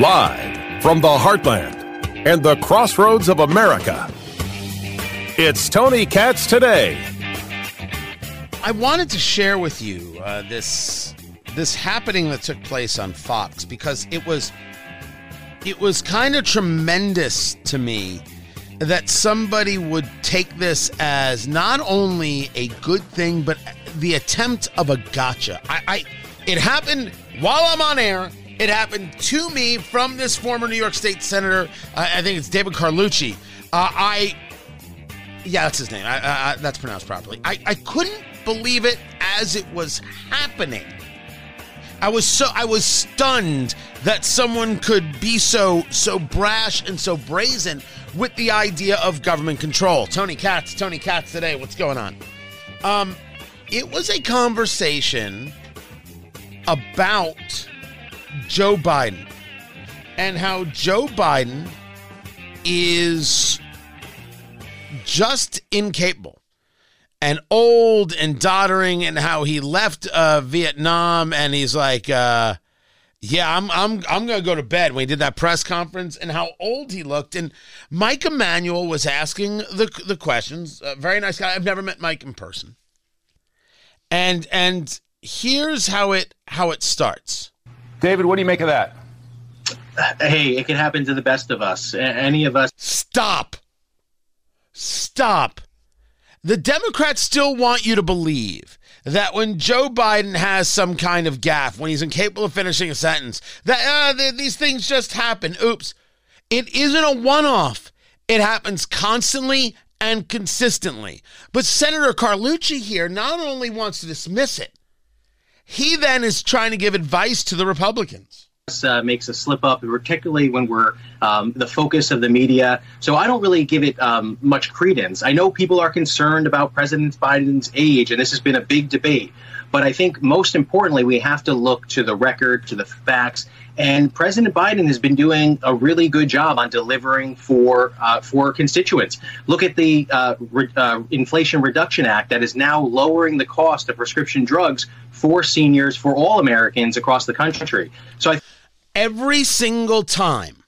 Live from the heartland and the crossroads of America, it's Tony Katz today. I wanted to share with you uh, this this happening that took place on Fox because it was it was kind of tremendous to me that somebody would take this as not only a good thing but the attempt of a gotcha. I, I it happened while I'm on air. It happened to me from this former New York State senator. Uh, I think it's David Carlucci. Uh, I, yeah, that's his name. I, I, that's pronounced properly. I, I couldn't believe it as it was happening. I was so I was stunned that someone could be so so brash and so brazen with the idea of government control. Tony Katz, Tony Katz today. What's going on? Um, it was a conversation about Joe Biden and how Joe Biden is just incapable and old and doddering and how he left uh, Vietnam and he's like uh, yeah I'm I'm I'm going to go to bed when he did that press conference and how old he looked. And Mike Emanuel was asking the the questions. Very nice guy. I've never met Mike in person and and here's how it how it starts David, what do you make of that? Hey, it can happen to the best of us. Any of us. Stop. Stop. The Democrats still want you to believe that when Joe Biden has some kind of gaffe, when he's incapable of finishing a sentence, that uh, these things just happen. Oops. It isn't a one off, it happens constantly and consistently. But Senator Carlucci here not only wants to dismiss it, he then is trying to give advice to the Republicans. Uh, makes a slip up, particularly when we're um, the focus of the media. So I don't really give it um, much credence. I know people are concerned about President Biden's age, and this has been a big debate. But I think most importantly, we have to look to the record, to the facts, and President Biden has been doing a really good job on delivering for uh, for constituents. Look at the uh, re- uh, Inflation Reduction Act that is now lowering the cost of prescription drugs for seniors, for all Americans across the country. So I- every single time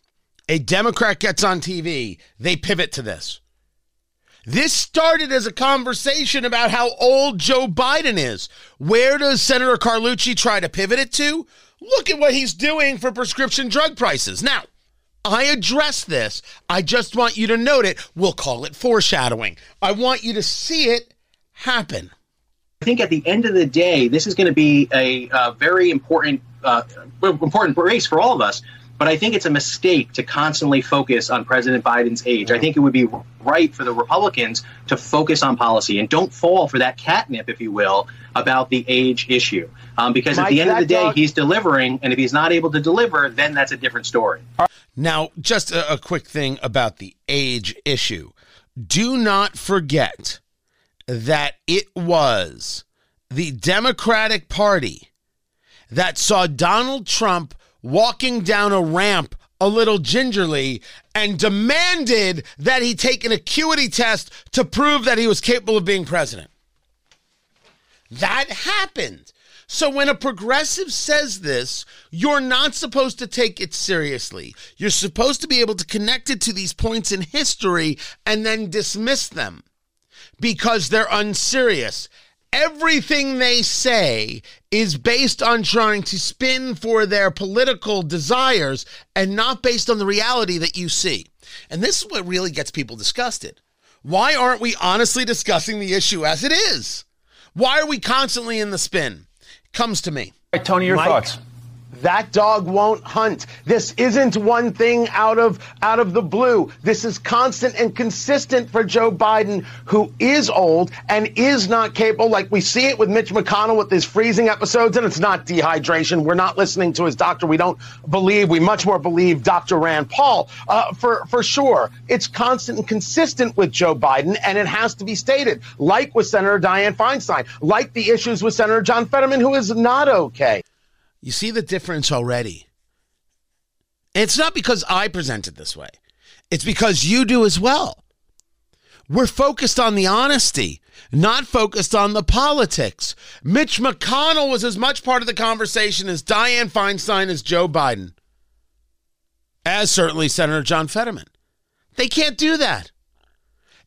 a Democrat gets on TV, they pivot to this. This started as a conversation about how old Joe Biden is. Where does Senator Carlucci try to pivot it to? Look at what he's doing for prescription drug prices. Now, I address this. I just want you to note it. We'll call it foreshadowing. I want you to see it happen. I think at the end of the day, this is going to be a, uh, very important uh, important race for all of us but I think it's a mistake to constantly focus on President Biden's age. I think it would be right for the Republicans to focus on policy and don't fall for that catnip, if you will, about the age issue. Um, because Mike, at the end of the day, dog- he's delivering, and if he's not able to deliver, then that's a different story. Now, just a, a quick thing about the age issue. Do not forget that it was the Democratic Party that saw Donald Trump walking down a ramp a little gingerly and demanded that he take an acuity test to prove that he was capable of being president. That happened. So when a progressive says this, you're not supposed to take it seriously. You're supposed to be able to connect it to these points in history and then dismiss them because they're unserious everything they say is based on trying to spin for their political desires and not based on the reality that you see. And this is what really gets people disgusted. Why aren't we honestly discussing the issue as it is? Why are we constantly in the spin? Comes to me. Tony, your Mike, thoughts. That dog won't hunt. This isn't one thing out of out of the blue. This is constant and consistent for Joe Biden, who is old and is not capable. Like we see it with Mitch McConnell with his freezing episodes, and it's not dehydration. We're not listening to his doctor. We don't believe. We much more believe Dr. Rand Paul uh, for for sure. It's constant and consistent with Joe Biden, and it has to be stated. Like with Senator Dianne Feinstein, like the issues with Senator John Fetterman, who is not okay. You see the difference already. it's not because I present it this way, it's because you do as well. We're focused on the honesty, not focused on the politics. Mitch McConnell was as much part of the conversation as Dianne Feinstein as Joe Biden, as certainly Senator John Fetterman. They can't do that.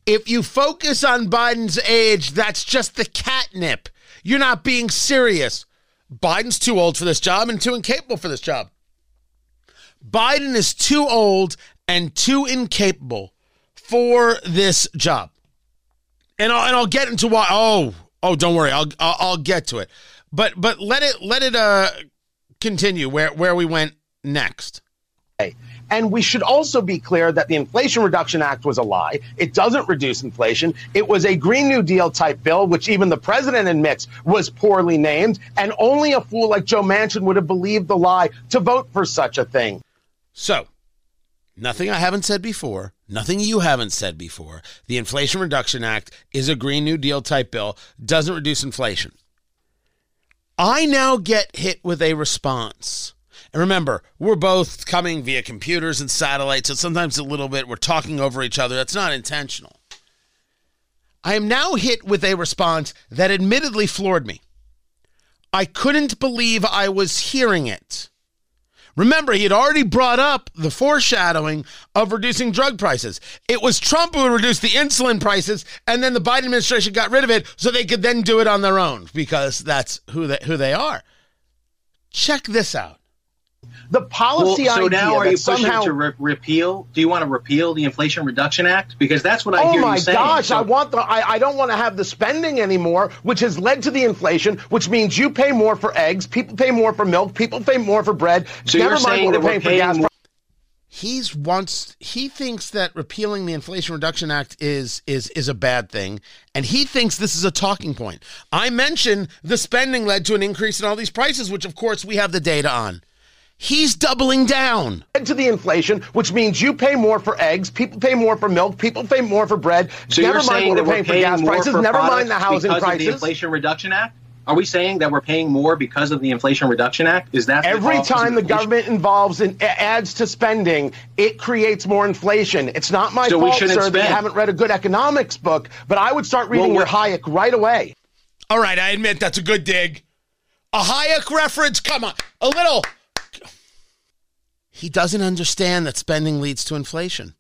If you focus on Biden's age, that's just the catnip. You're not being serious. Biden's too old for this job and too incapable for this job. Biden is too old and too incapable for this job. And I'll, and I'll get into why. Oh, oh, don't worry. I'll, I'll, I'll get to it. But but let it let it uh continue where where we went next. And we should also be clear that the Inflation Reduction Act was a lie. It doesn't reduce inflation. It was a Green New Deal type bill, which even the president admits was poorly named. And only a fool like Joe Manchin would have believed the lie to vote for such a thing. So, nothing I haven't said before, nothing you haven't said before. The Inflation Reduction Act is a Green New Deal type bill, doesn't reduce inflation. I now get hit with a response and remember, we're both coming via computers and satellites, so sometimes a little bit we're talking over each other. That's not intentional. I am now hit with a response that admittedly floored me. I couldn't believe I was hearing it. Remember, he had already brought up the foreshadowing of reducing drug prices. It was Trump who reduced the insulin prices, and then the Biden administration got rid of it so they could then do it on their own because that's who they, who they are. Check this out. The policy well, so idea now are you pushing somehow to re- repeal? Do you want to repeal the Inflation Reduction Act? Because that's what I oh hear you saying. Oh my gosh, So- I want the I, I don't want to have the spending anymore, which has led to the inflation, which means you pay more for eggs, people pay more for milk, people pay more for bread. So Never you're mind saying what that we're we're paying for gas. more- he's wants he thinks that repealing the Inflation Reduction Act is is is a bad thing, and he thinks this is a talking point. I mentioned the spending led to an increase in all these prices, which of course we have the data on. He's doubling down. led to the inflation, which means you pay more for eggs, people pay more for milk, people pay more for bread. So Never you're mind saying what we're we're paying for gas more prices. for Never mind the housing because of the. Inflation Reduction Act? Are we saying that we're paying more because of the Inflation Reduction Act? Is that Every cause of time the government involves in adds to spending, it creates more inflation. It's not my So we fault, shouldn't sir, that you spend. haven't read a good economics book, but I would start reading Well, your Hayek right away. All right, I admit that's a good dig. A Hayek reference, come on, a little. He doesn't understand that spending leads to inflation.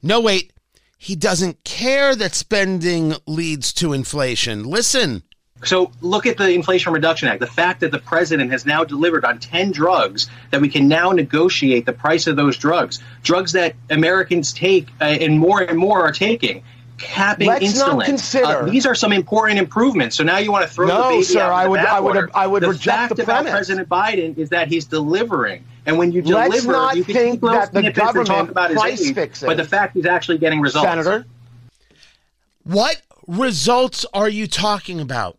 No, wait, he doesn't care that spending leads to inflation. Listen, So look at the Inflation Reduction Act. The fact that the president has now delivered on 10 drugs that we can now negotiate the price of those drugs, drugs that Americans take uh, and more and more are taking. Capping Let's not consider- Uh, these are some important improvements. So now you want to throw No, the baby sir, out I with would- the I would- bathwater. I would the reject fact the about. President Biden is that he's delivering, and when you deliver, Let's not you can think keep that the snippets and talk about his price age, fixes. But the fact he's actually getting results. Senator, what results are you talking about?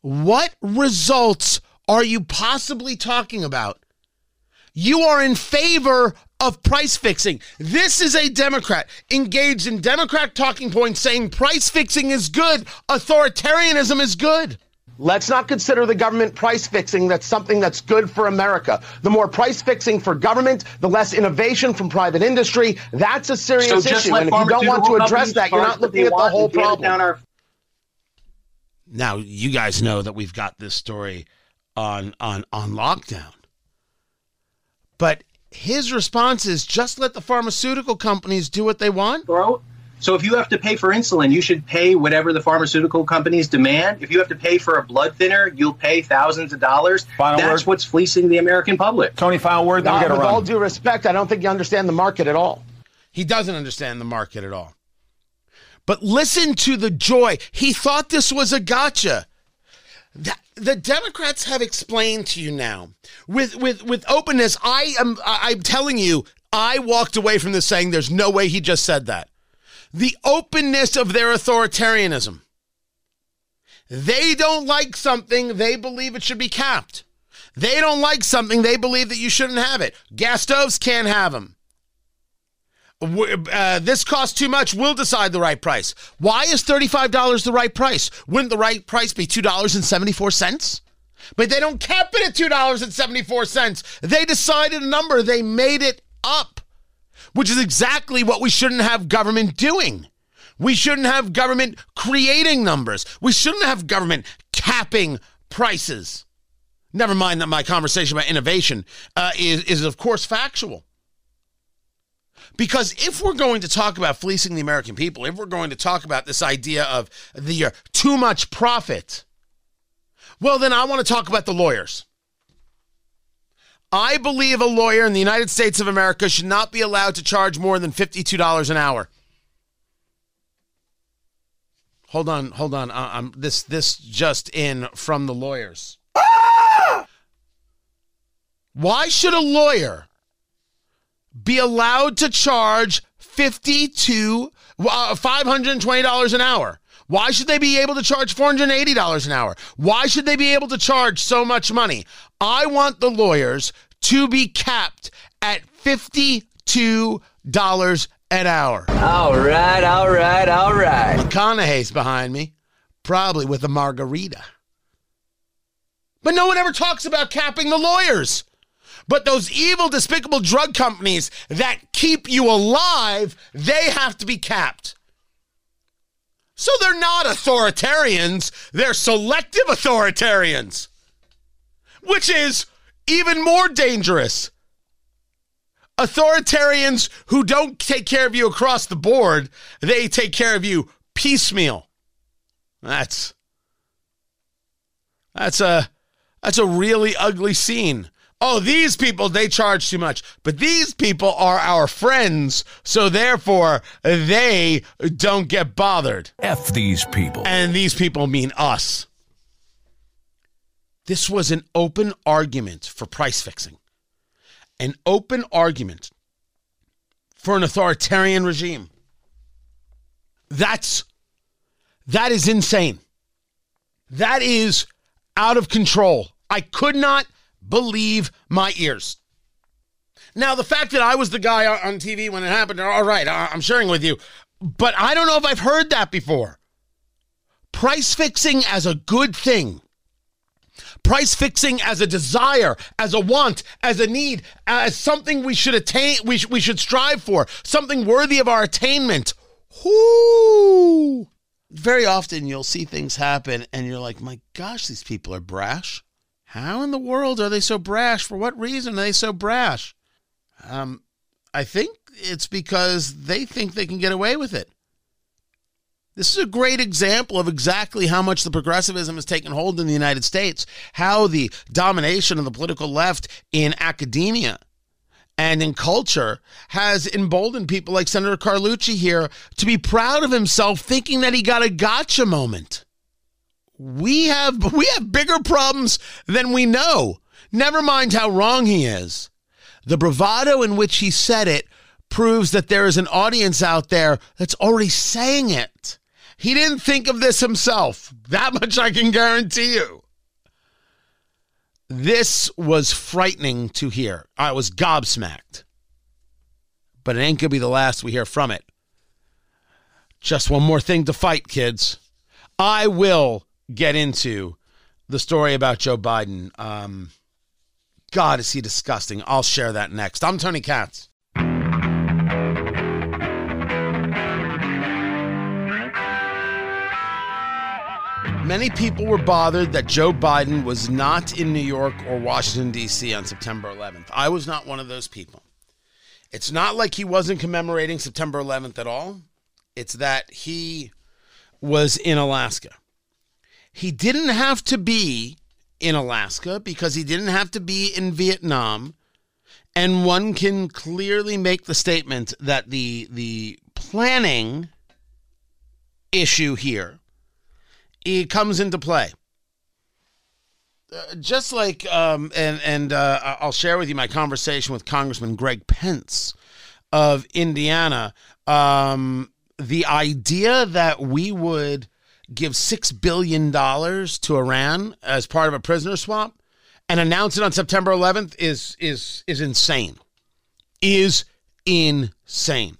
What results are you possibly talking about? You are in favor of price fixing. This is a Democrat engaged in Democrat talking points saying price fixing is good, authoritarianism is good. let's not consider the government price fixing that's something that's good for America. The more price fixing for government, the less innovation from private industry. That's a serious So just issue. let And if you don't want to address that, you're not what looking they at the whole and get it problem. down our Now, you guys know that we've got this story on on on lockdown. But his response is just let the pharmaceutical companies do what they want. throat. So if you have to pay for insulin, you should pay whatever the pharmaceutical companies demand. If you have to pay for a blood thinner, you'll pay thousands of dollars. Final That's word. what's fleecing the American public. Tony, final word, then we got to with all due respect, I don't think you understand the market at all. He doesn't understand the market at all. But listen to the joy. He thought this was a gotcha. The, the Democrats have explained to you now with with with openness. I am I'm telling you, I walked away from this saying there's no way he just said that. The openness of their authoritarianism. They don't like something, they believe it should be capped. They don't like something, they believe that you shouldn't have it. Gas stoves can't have them uh, this costs too much. We'll decide the right price. Why is $35 the right price? Wouldn't the right price be $2.74? But they don't cap it at $2.74. They decided a number, they made it up. which is exactly what we shouldn't have government doing. We shouldn't have government creating numbers. We shouldn't have government capping prices. Never mind that my conversation about innovation uh, is, is, of course, factual. Because if we're going to talk about fleecing the American people, if we're going to talk about this idea of the uh, too much profit, well, then I want to talk about the lawyers. I believe a lawyer in the United States of America should not be allowed to charge more than $52 an hour. Hold on, hold on. Um, this this just in from the lawyers. Why should a lawyer be allowed to charge fifty to uh, five hundred and twenty dollars an hour? Why should they be able to charge $480 an hour? Why should they be able to charge so much money? I want the lawyers to be capped at $52 an hour. All right, all right, all right. McConaughey's behind me, probably with a margarita. But no one ever talks about capping the lawyers. But those evil, despicable drug companies that keep you alive, they have to be capped. So they're not authoritarians, they're selective authoritarians, which is even more dangerous. Authoritarians who don't take care of you across the board, they take care of you piecemeal. That's that's a that's a really ugly scene oh, these people, they charge too much. But these people are our friends, so therefore they don't get bothered. F these people. And these people mean us. This was an open argument for price fixing, an open argument for an authoritarian regime. That's that is insane. That is out of control. I could not believe my ears. Now, the fact that I was the guy on TV when it happened, all right, I'm sharing with you, but I don't know if I've heard that before. Price fixing as a good thing. Price fixing as a desire, as a want, as a need, as something we should attain, we, sh- we should strive for, something worthy of our attainment. Whoo! Very often you'll see things happen and you're like, my gosh, these people are brash. How in the world are they so brash? For what reason are they so brash? Um, I think it's because they think they can get away with it. This is a great example of exactly how much the progressivism has taken hold in the United States, how the domination of the political left in academia and in culture has emboldened people like Senator Carlucci here to be proud of himself, thinking that he got a gotcha moment we have we have bigger problems than we know. Never mind how wrong he is. The bravado in which he said it proves that there is an audience out there that's already saying it. He didn't think of this himself. That much I can guarantee you. This was frightening to hear. I was gobsmacked. But it ain't to be the last we hear from it. Just one more thing to fight, kids. I will get into the story about Joe Biden. Um, God, is he disgusting? I'll share that next. I'm Tony Katz. Many people were bothered that Joe Biden was not in New York or Washington, D.C. on September 11th. I was not one of those people. It's not like he wasn't commemorating September 11th at all, it's that he was in Alaska. He didn't have to be in Alaska because he didn't have to be in Vietnam. And one can clearly make the statement that the the planning issue here it comes into play. Uh, just like um, and and uh, I'll share with you my conversation with Congressman Greg Pence of Indiana. Um, the idea that we would give $6 billion to Iran as part of a prisoner swap and announce it on September 11th is, is, is insane. Is insane.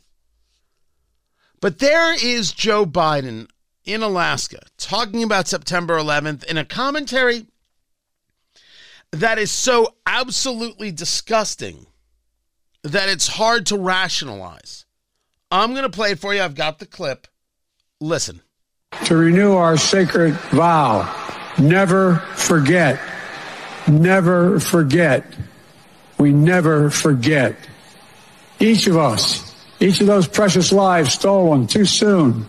But there is Joe Biden in Alaska talking about September 11th in a commentary that is so absolutely disgusting. that it's hard to rationalize. I'm going to play it for you. I've got the clip. Listen. To renew our sacred vow never forget, never forget. We never forget. Each of us, each of those precious lives stolen too soon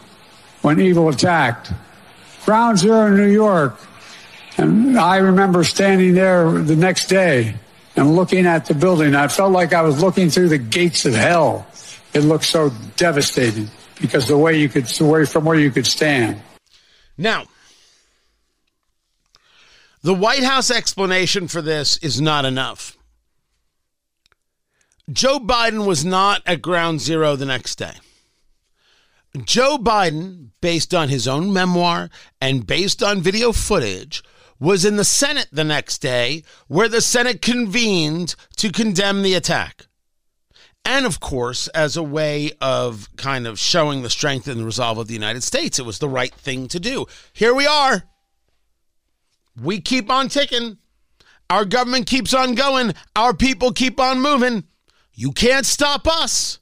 when evil attacked. Ground Zero in New York. And I remember standing there the next day and looking at the building. I felt like I was looking through the gates of hell. It looked so devastating because the way you could, from where you could stand. Now, the White House explanation for this is not enough. Joe Biden was not at ground zero the next day. Joe Biden, based on his own memoir and based on video footage, was in the Senate the next day, where the Senate convened to condemn the attack. And of course, as a way of kind of showing the strength and the resolve of the United States, it was the right thing to do. Here we are. We keep on ticking. Our government keeps on going. Our people keep on moving. You can't stop us.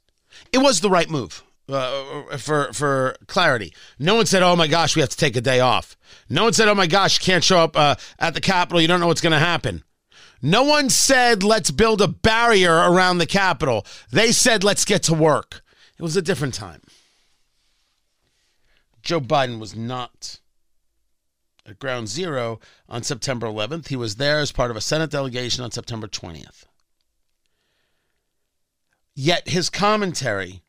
It was the right move. Uh, for for clarity, no one said, "Oh my gosh, we have to take a day off." No one said, "Oh my gosh, you can't show up uh, at the Capitol. You don't know what's going to happen." No one said, "Let's build a barrier around the Capitol." They said, "Let's get to work." It was a different time. Joe Biden was not at Ground Zero on September 11th. He was there as part of a Senate delegation on September 20th. Yet his commentary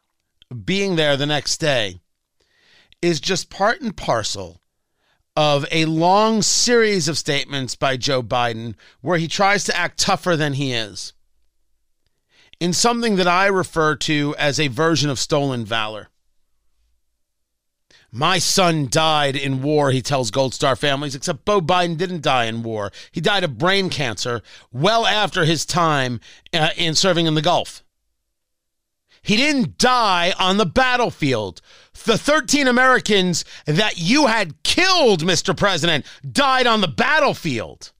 being there the next day is just part and parcel of a long series of statements by Joe Biden where he tries to act tougher than he is in something that I refer to as a version of stolen valor. My son died in war, he tells Gold Star families, except Beau Biden didn't die in war. He died of brain cancer well after his time uh, in serving in the Gulf. He didn't die on the battlefield. The 13 Americans that you had killed, Mr. President, died on the battlefield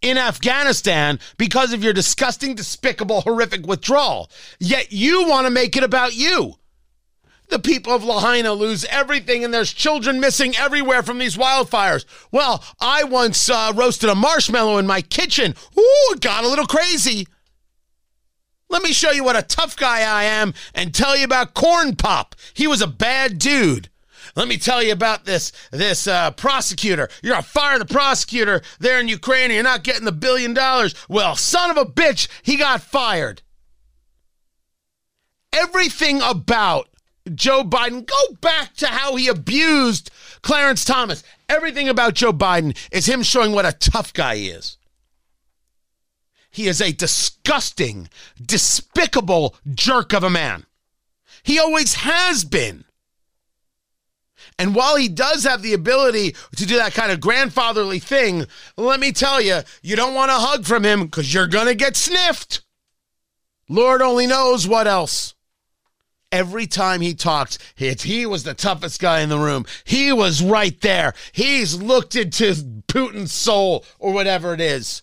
in Afghanistan because of your disgusting, despicable, horrific withdrawal. Yet you want to make it about you. The people of Lahaina lose everything, and there's children missing everywhere from these wildfires. Well, I once uh, roasted a marshmallow in my kitchen. Ooh, it got a little crazy. Let me show you what a tough guy I am and tell you about Corn Pop. He was a bad dude. Let me tell you about this this uh, prosecutor. You're a fire the prosecutor there in Ukraine. And you're not getting the billion dollars. Well, son of a bitch, he got fired. Everything about Joe Biden, go back to how he abused Clarence Thomas. Everything about Joe Biden is him showing what a tough guy he is. He is a disgusting, despicable jerk of a man. He always has been. And while he does have the ability to do that kind of grandfatherly thing, let me tell you, you don't want a hug from him because you're going to get sniffed. Lord only knows what else. Every time he talks, he was the toughest guy in the room. He was right there. He's looked into Putin's soul or whatever it is.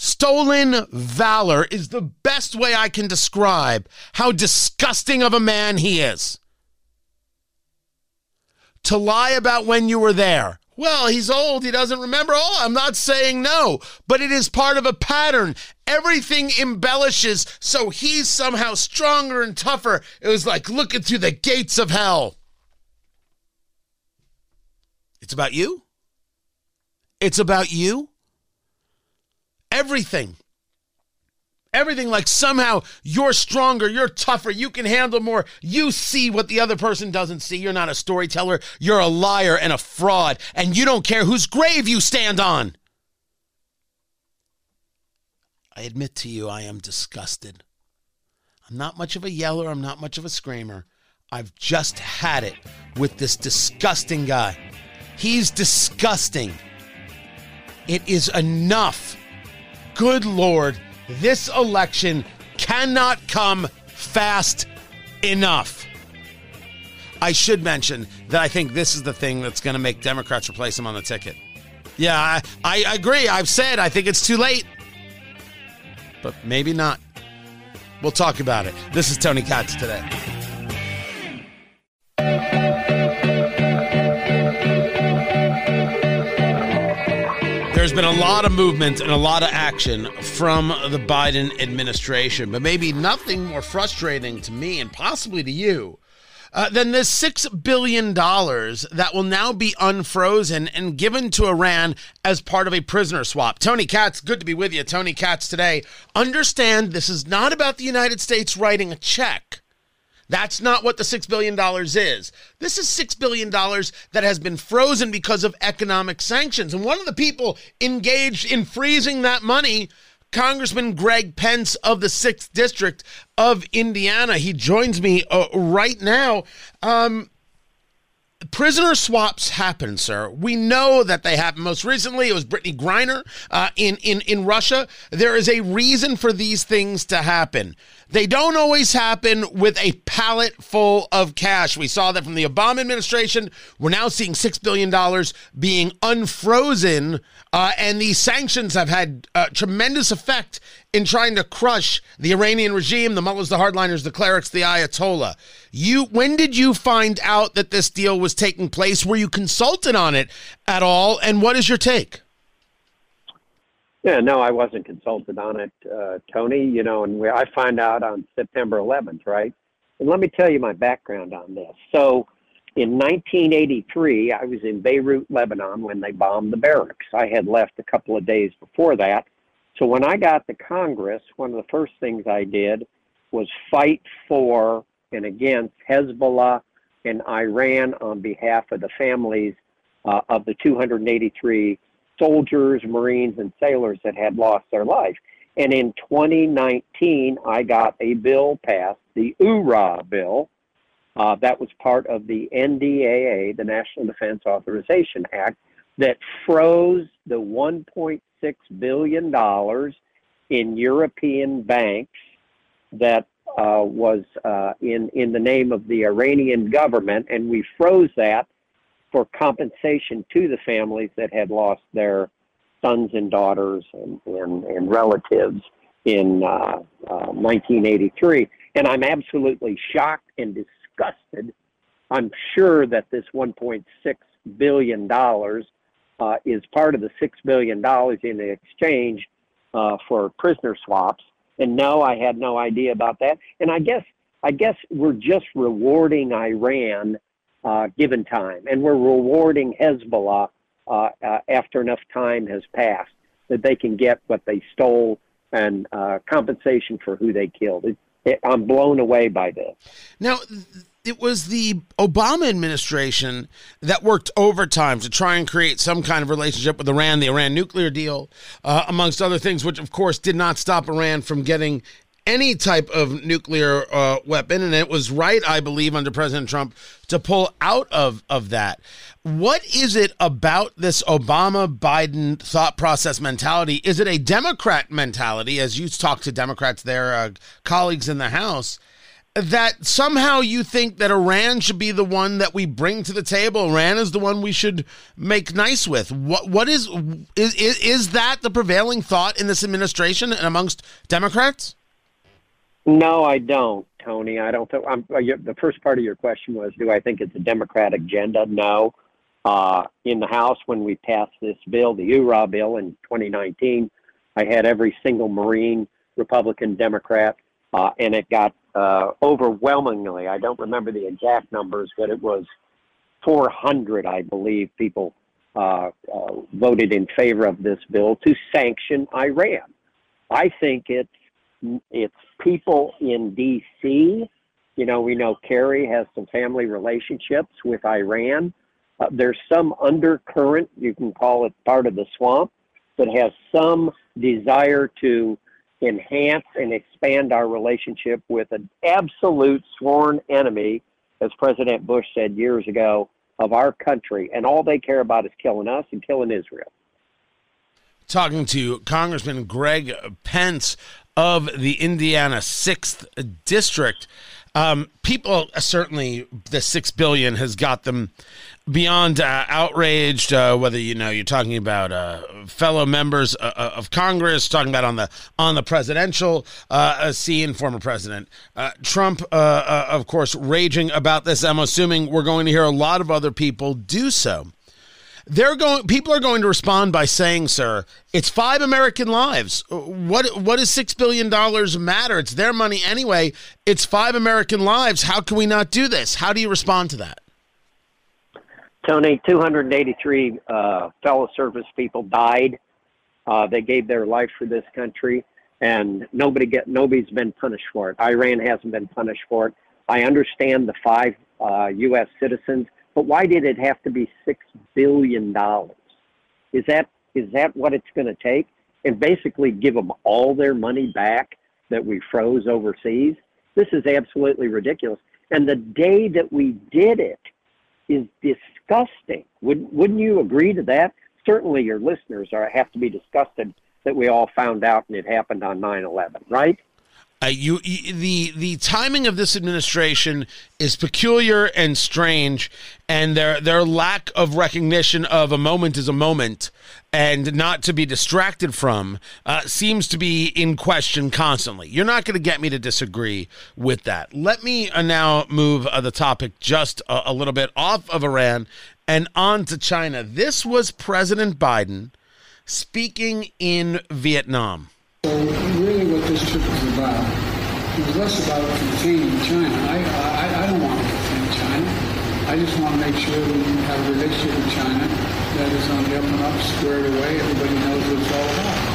Stolen valor is the best way I can describe how disgusting of a man he is. To lie about when you were there. Well, he's old. He doesn't remember. Oh, I'm not saying no, but it is part of a pattern. Everything embellishes so he's somehow stronger and tougher. It was like looking through the gates of hell. It's about you. It's about you everything. Everything like somehow you're stronger, you're tougher, you can handle more. You see what the other person doesn't see. You're not a storyteller, you're a liar and a fraud, and you don't care whose grave you stand on. I admit to you, I am disgusted. I'm not much of a yeller, I'm not much of a screamer. I've just had it with this disgusting guy. He's disgusting. It is enough good Lord, this election cannot come fast enough. I should mention that I think this is the thing that's going to make Democrats replace him on the ticket. Yeah, I, I agree. I've said I think it's too late. But maybe not. We'll talk about it. This is Tony Katz today. There's been a lot of movement and a lot of action from the Biden administration, but maybe nothing more frustrating to me and possibly to you uh, than this $6 billion that will now be unfrozen and given to Iran as part of a prisoner swap. Tony Katz, good to be with you. Tony Katz today. Understand this is not about the United States writing a check. That's not what the $6 billion is. This is $6 billion that has been frozen because of economic sanctions. And one of the people engaged in freezing that money, Congressman Greg Pence of the 6th District of Indiana. He joins me uh, right now. Um, prisoner swaps happen, sir. We know that they happen. Most recently, it was Brittney Griner uh, in in in Russia. There is a reason for these things to happen. They don't always happen with a pallet full of cash. We saw that from the Obama administration. We're now seeing $6 billion being unfrozen, uh, and these sanctions have had uh, tremendous effect in trying to crush the Iranian regime, the mullahs, the hardliners, the clerics, the Ayatollah. You, when did you find out that this deal was taking place? Were you consulted on it at all? And what is your take? Yeah, no, I wasn't consulted on it, uh, Tony. You know, and we, I find out on September 11th, right? And let me tell you my background on this. So, in 1983, I was in Beirut, Lebanon, when they bombed the barracks. I had left a couple of days before that. So when I got to Congress, one of the first things I did was fight for and against Hezbollah and Iran on behalf of the families uh, of the 283 soldiers, Marines, and sailors that had lost their life. And in 2019, I got a bill passed, the URA bill, uh, that was part of the NDAA, the National Defense Authorization Act, that froze the $1.6 billion in European banks that uh, was uh, in in the name of the Iranian government, and we froze that for compensation to the families that had lost their sons and daughters and, and, and relatives in uh, uh, 1983. And I'm absolutely shocked and disgusted. I'm sure that this 1.6 billion dollars uh, is part of the six billion dollars in the exchange uh, for prisoner swaps. And no, I had no idea about that. And I guess I guess we're just rewarding Iran uh, given time. And we're rewarding Hezbollah uh, uh, after enough time has passed that they can get what they stole and uh, compensation for who they killed. It, it, I'm blown away by this. Now, it was the Obama administration that worked overtime to try and create some kind of relationship with Iran, the Iran nuclear deal, uh, amongst other things, which of course did not stop Iran from getting any type of nuclear uh, weapon, and it was right, I believe, under President Trump to pull out of of that. What is it about this Obama Biden thought process mentality? Is it a Democrat mentality, as you talk to Democrats, their uh, colleagues in the House? That somehow you think that Iran should be the one that we bring to the table. Iran is the one we should make nice with. What what is is is that the prevailing thought in this administration and amongst Democrats? No, I don't, Tony. I don't think. I'm, uh, the first part of your question was, do I think it's a Democratic agenda? No. Uh, in the House, when we passed this bill, the URA bill in 2019, I had every single Marine, Republican, Democrat, uh, and it got uh, overwhelmingly. I don't remember the exact numbers, but it was 400, I believe, people uh, uh, voted in favor of this bill to sanction Iran. I think it's it's people in D.C. You know, we know Kerry has some family relationships with Iran. Uh, there's some undercurrent, you can call it part of the swamp, that has some desire to enhance and expand our relationship with an absolute sworn enemy, as President Bush said years ago, of our country. And all they care about is killing us and killing Israel talking to Congressman Greg Pence of the Indiana 6th District. Um, people uh, certainly the six billion has got them beyond uh, outraged. Uh, whether you know you're talking about uh, fellow members uh, of Congress, talking about on the on the presidential scene, former President Trump, of course, raging about this. I'm assuming we're going to hear a lot of other people do so they're going people are going to respond by saying sir it's five american lives. What what does six billion dollars matter? It's their money anyway. It's five american lives. How can we not do this? How do you respond to that? Tony 283 uh, fellow service people died. Uh, they gave their life for this country and nobody get nobody's been punished for it. Iran hasn't been punished for it. I understand the five uh, u.s citizens but why did it have to be six billion dollars? Is that is that what it's going to take? And basically give them all their money back that we froze overseas? This is absolutely ridiculous. And the day that we did it is disgusting. Wouldn't wouldn't you agree to that? Certainly, your listeners are have to be disgusted that we all found out and it happened on 9/11, right? Uh, you, you, the the timing of this administration is peculiar and strange, and their their lack of recognition of a moment is a moment, and not to be distracted from, uh, seems to be in question constantly. You're not going to get me to disagree with that. Let me uh, now move uh, the topic just a, a little bit off of Iran and on to China. This was President Biden speaking in Vietnam. So really what this trip was about, it was less about containing China. I, I, I don't want to contain China. I just want to make sure we have a relationship with China that is on the up and up, squared away. Everybody knows what it's all about.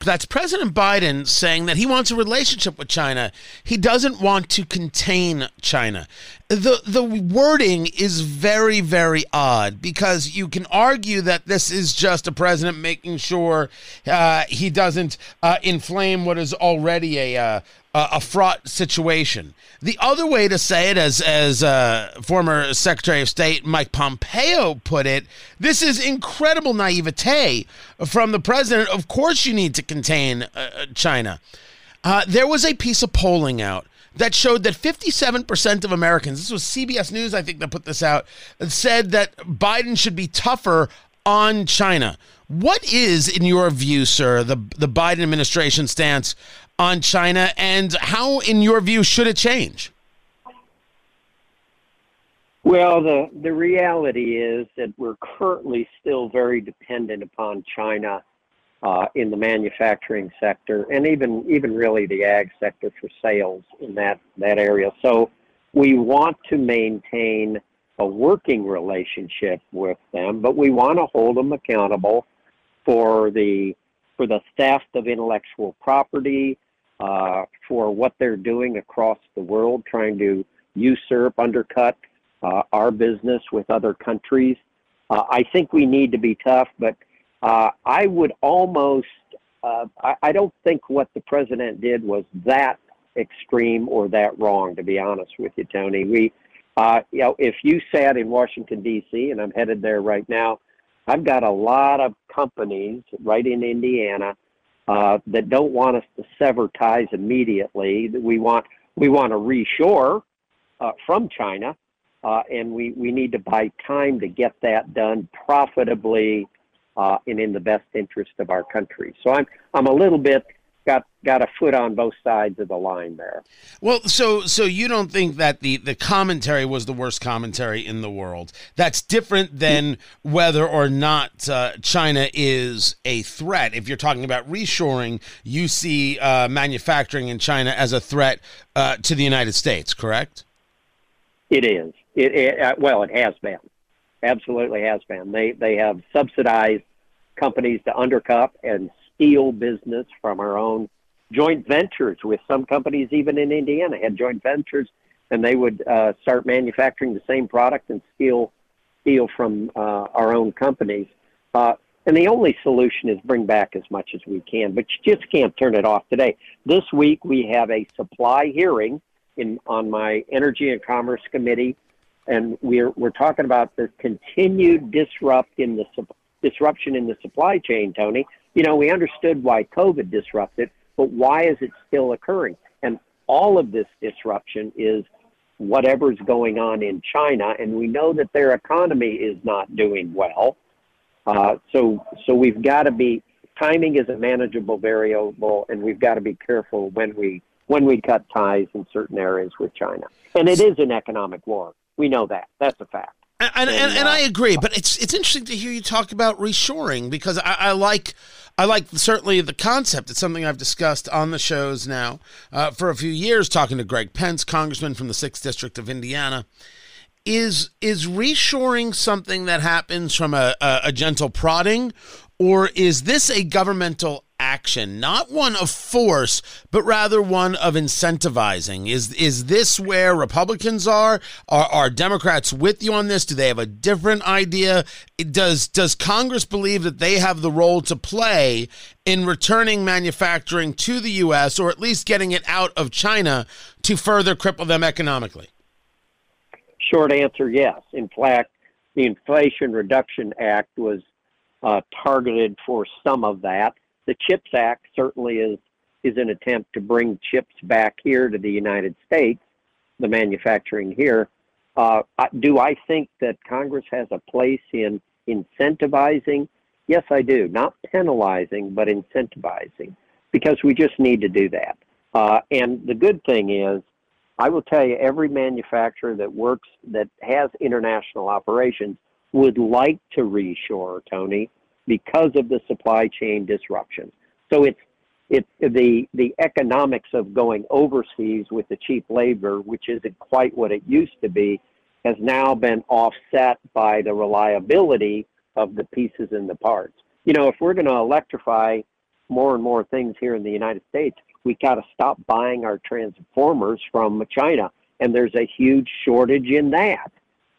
That's President Biden saying that he wants a relationship with China. He doesn't want to contain China. The the wording is very very odd because you can argue that this is just a president making sure uh, he doesn't uh, inflame what is already a uh, a fraught situation. The other way to say it, as as uh, former Secretary of State Mike Pompeo put it, this is incredible naivete from the president. Of course, you need to contain uh, China. Uh, there was a piece of polling out that showed that 57% of Americans, this was CBS News, I think, that put this out, said that Biden should be tougher on China. What is, in your view, sir, the the Biden administration stance on China, and how, in your view, should it change? Well, the the reality is that we're currently still very dependent upon China uh, in the manufacturing sector, and even even really the ag sector for sales in that that area. So we want to maintain a working relationship with them, but we want to hold them accountable for the for the theft of intellectual property, uh, for what they're doing across the world, trying to usurp, undercut uh, our business with other countries. Uh, I think we need to be tough, but uh, I would almost, uh, I, I don't think what the president did was that extreme or that wrong, to be honest with you, Tony. We, uh, you know, if you sat in Washington, D.C., and I'm headed there right now, I've got a lot of companies right in Indiana uh, that don't want us to sever ties immediately. We want we want to reshore uh, from China, uh, and we, we need to buy time to get that done profitably uh, and in the best interest of our country. So I'm I'm a little bit got got a foot on both sides of the line there. Well, so so you don't think that the the commentary was the worst commentary in the world? That's different than whether or not uh, China is a threat. If you're talking about reshoring, you see uh, manufacturing in China as a threat uh, to the United States, correct? It is. It, it uh, well, it has been. Absolutely has been. They they have subsidized companies to undercut and steal business from our own joint ventures with some companies, even in Indiana, had joint ventures, and they would uh, start manufacturing the same product and steal steal from uh, our own companies. Uh, and the only solution is bring back as much as we can, but you just can't turn it off today. This week we have a supply hearing in on my Energy and Commerce Committee, and we're we're talking about the continued disrupt in the disruption in the supply chain, Tony, you know, we understood why COVID disrupted, but why is it still occurring? And all of this disruption is whatever's going on in China, and we know that their economy is not doing well. Uh, so, so we've got to be timing is a manageable variable, and we've got to be careful when we when we cut ties in certain areas with China. And it is an economic war. We know that. That's a fact. And, and, and, and, I agree, but it's it's interesting to hear you talk about reshoring because I, I like I like certainly the concept. It's something I've discussed on the shows now uh, for a few years, talking to Greg Pence, congressman from the sixth district of Indiana. Is is reshoring something that happens from a, a, a gentle prodding, or is this a governmental action, not one of force, but rather one of incentivizing? Is is this where Republicans are? Are, are Democrats with you on this? Do they have a different idea? Does does Congress believe that they have the role to play in returning manufacturing to the U.S. or at least getting it out of China to further cripple them economically? Short answer: Yes. In fact, the Inflation Reduction Act was uh, targeted for some of that. The CHIPS Act certainly is is an attempt to bring chips back here to the United States, the manufacturing here. Uh, do I think that Congress has a place in incentivizing? Yes, I do. Not penalizing, but incentivizing, because we just need to do that. Uh, and the good thing is, I will tell you, every manufacturer that works that has international operations would like to reshore, Tony, because of the supply chain disruptions. So it's it's the the economics of going overseas with the cheap labor, which isn't quite what it used to be, has now been offset by the reliability of the pieces and the parts. You know, if we're going to electrify more and more things here in the United States, we got to stop buying our transformers from China, and there's a huge shortage in that.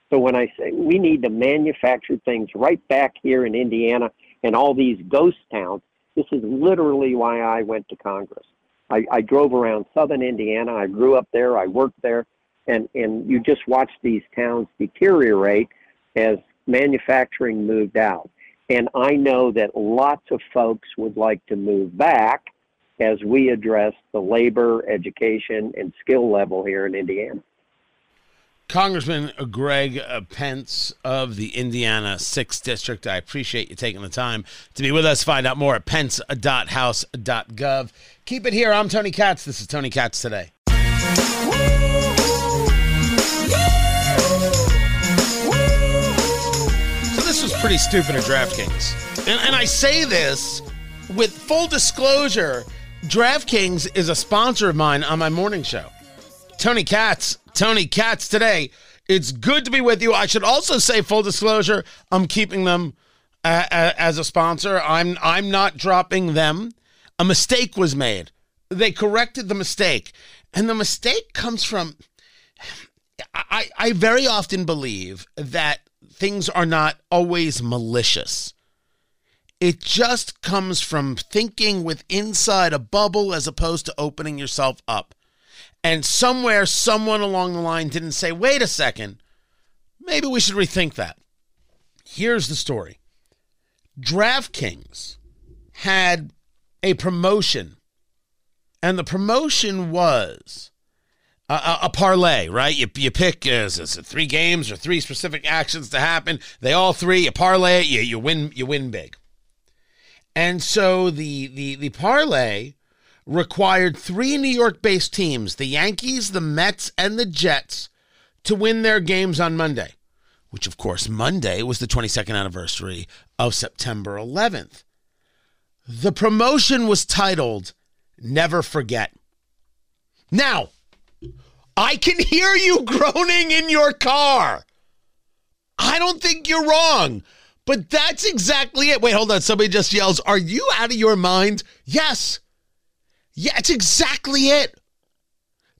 So when I say we need to manufacture things right back here in Indiana and all these ghost towns, this is literally why I went to Congress. I, I drove around southern Indiana. I grew up there. I worked there. And, and you just watch these towns deteriorate as manufacturing moved out. And I know that lots of folks would like to move back as we address the labor, education, and skill level here in Indiana. Congressman Greg uh, Pence of the Indiana 6th District, I appreciate you taking the time to be with us. Find out more at pence.house.gov. Keep it here. I'm Tony Katz. This is Tony Katz Today. So this was pretty stupid at DraftKings. And, and I say this with full disclosure DraftKings is a sponsor of mine on my morning show. Tony Katz, Tony Katz today. It's good to be with you. I should also say, full disclosure, I'm keeping them uh, as a sponsor. I'm I'm not dropping them. A mistake was made. They corrected the mistake, and the mistake comes from. I I very often believe that things are not always malicious. It just comes from thinking with inside a bubble as opposed to opening yourself up. And somewhere, someone along the line didn't say, wait a second, maybe we should rethink that. Here's the story DraftKings had a promotion, and the promotion was a, a, parlay, right? You, you pick uh, is it three games or three specific actions to happen. They all three, you parlay it, you, you win, you win big. And so the the the parlay required three New York based teams, the Yankees, the Mets, and the Jets, to win their games on Monday, which, of course, Monday was the 22nd anniversary of September 11th. The promotion was titled Never Forget. Now, I can hear you groaning in your car. I don't think you're wrong. But that's exactly it. Wait, hold on. Somebody just yells, Are you out of your mind? Yes. Yeah, it's exactly it.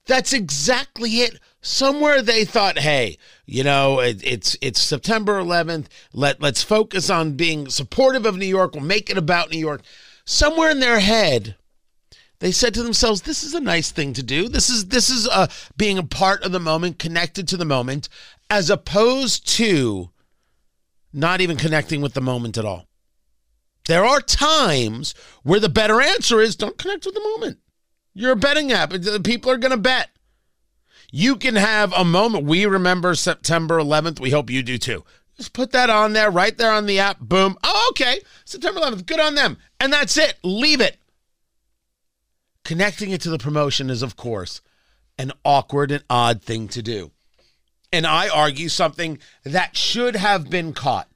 That's exactly it. Somewhere they thought, hey, you know, it, it's it's September 11th. Let let's focus on being supportive of New York. We'll make it about New York. Somewhere in their head, they said to themselves, "This is a nice thing to do. This is this is uh, being a part of the moment, connected to the moment, as opposed to not even connecting with the moment at all." There are times where the better answer is don't connect with the moment. You're a betting app. People are going to bet. You can have a moment. We remember September 11th. We hope you do too. Just put that on there, right there on the app. Boom. Oh, okay. September 11th. Good on them. And that's it. Leave it. Connecting it to the promotion is, of course, an awkward and odd thing to do. And I argue something that should have been caught.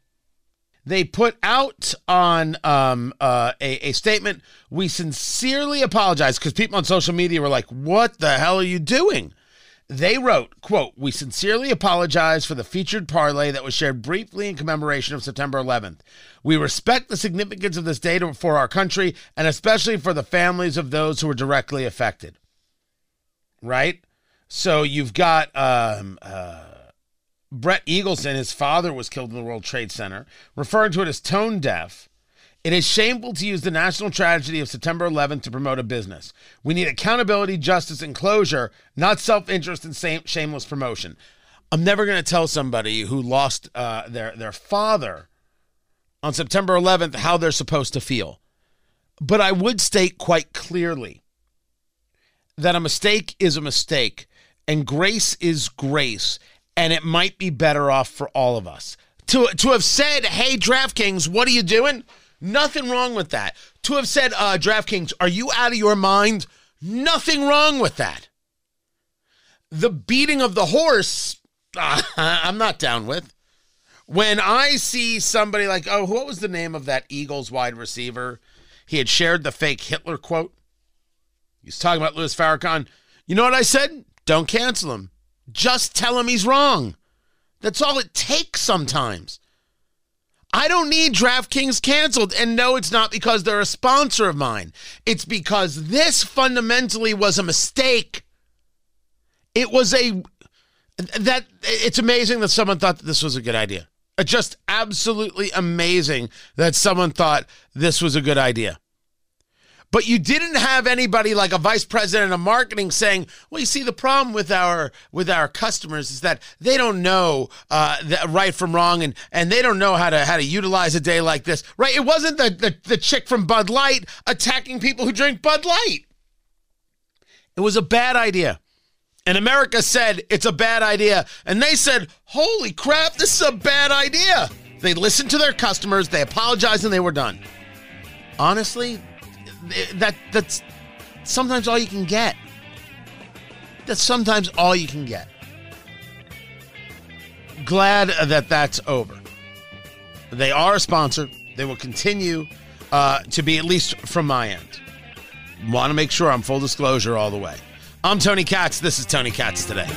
They put out on um, uh, a, a statement. We sincerely apologize because people on social media were like, "What the hell are you doing?" They wrote, quote, We sincerely apologize for the featured parlay that was shared briefly in commemoration of September 11th. We respect the significance of this day for our country and especially for the families of those who were directly affected. Right? So you've got um, uh, Brett Eagleson, his father was killed in the World Trade Center, referring to it as tone deaf. It is shameful to use the national tragedy of September 11th to promote a business. We need accountability, justice, and closure, not self interest and shameless promotion. I'm never going to tell somebody who lost uh, their, their father on September 11th how they're supposed to feel. But I would state quite clearly that a mistake is a mistake, and grace is grace, and it might be better off for all of us. To, to have said, hey, DraftKings, what are you doing? Nothing wrong with that. To have said, uh, DraftKings, are you out of your mind? Nothing wrong with that. The beating of the horse, uh, I'm not down with. When I see somebody like, oh, what was the name of that Eagles wide receiver? He had shared the fake Hitler quote. He's talking about Louis Farrakhan. You know what I said? Don't cancel him. Just tell him he's wrong. That's all it takes sometimes. I don't need DraftKings canceled. And no, it's not because they're a sponsor of mine. It's because this fundamentally was a mistake. It was a that it's amazing that someone thought that this was a good idea. Just absolutely amazing that someone thought this was a good idea. But you didn't have anybody like a vice president of marketing saying, "Well, you see, the problem with our with our customers is that they don't know uh, the right from wrong, and and they don't know how to how to utilize a day like this." Right? It wasn't the, the the chick from Bud Light attacking people who drink Bud Light. It was a bad idea. And America said it's a bad idea. And they said, holy crap, this is a bad idea. They listened to their customers, they apologized, and they were done. Honestly, that that's sometimes all you can get. That's sometimes all you can get. Glad that that's over. They are a sponsor. They will continue uh, to be, at least from my end. Want to make sure I'm full disclosure all the way. I'm Tony Katz. This is Tony Katz today.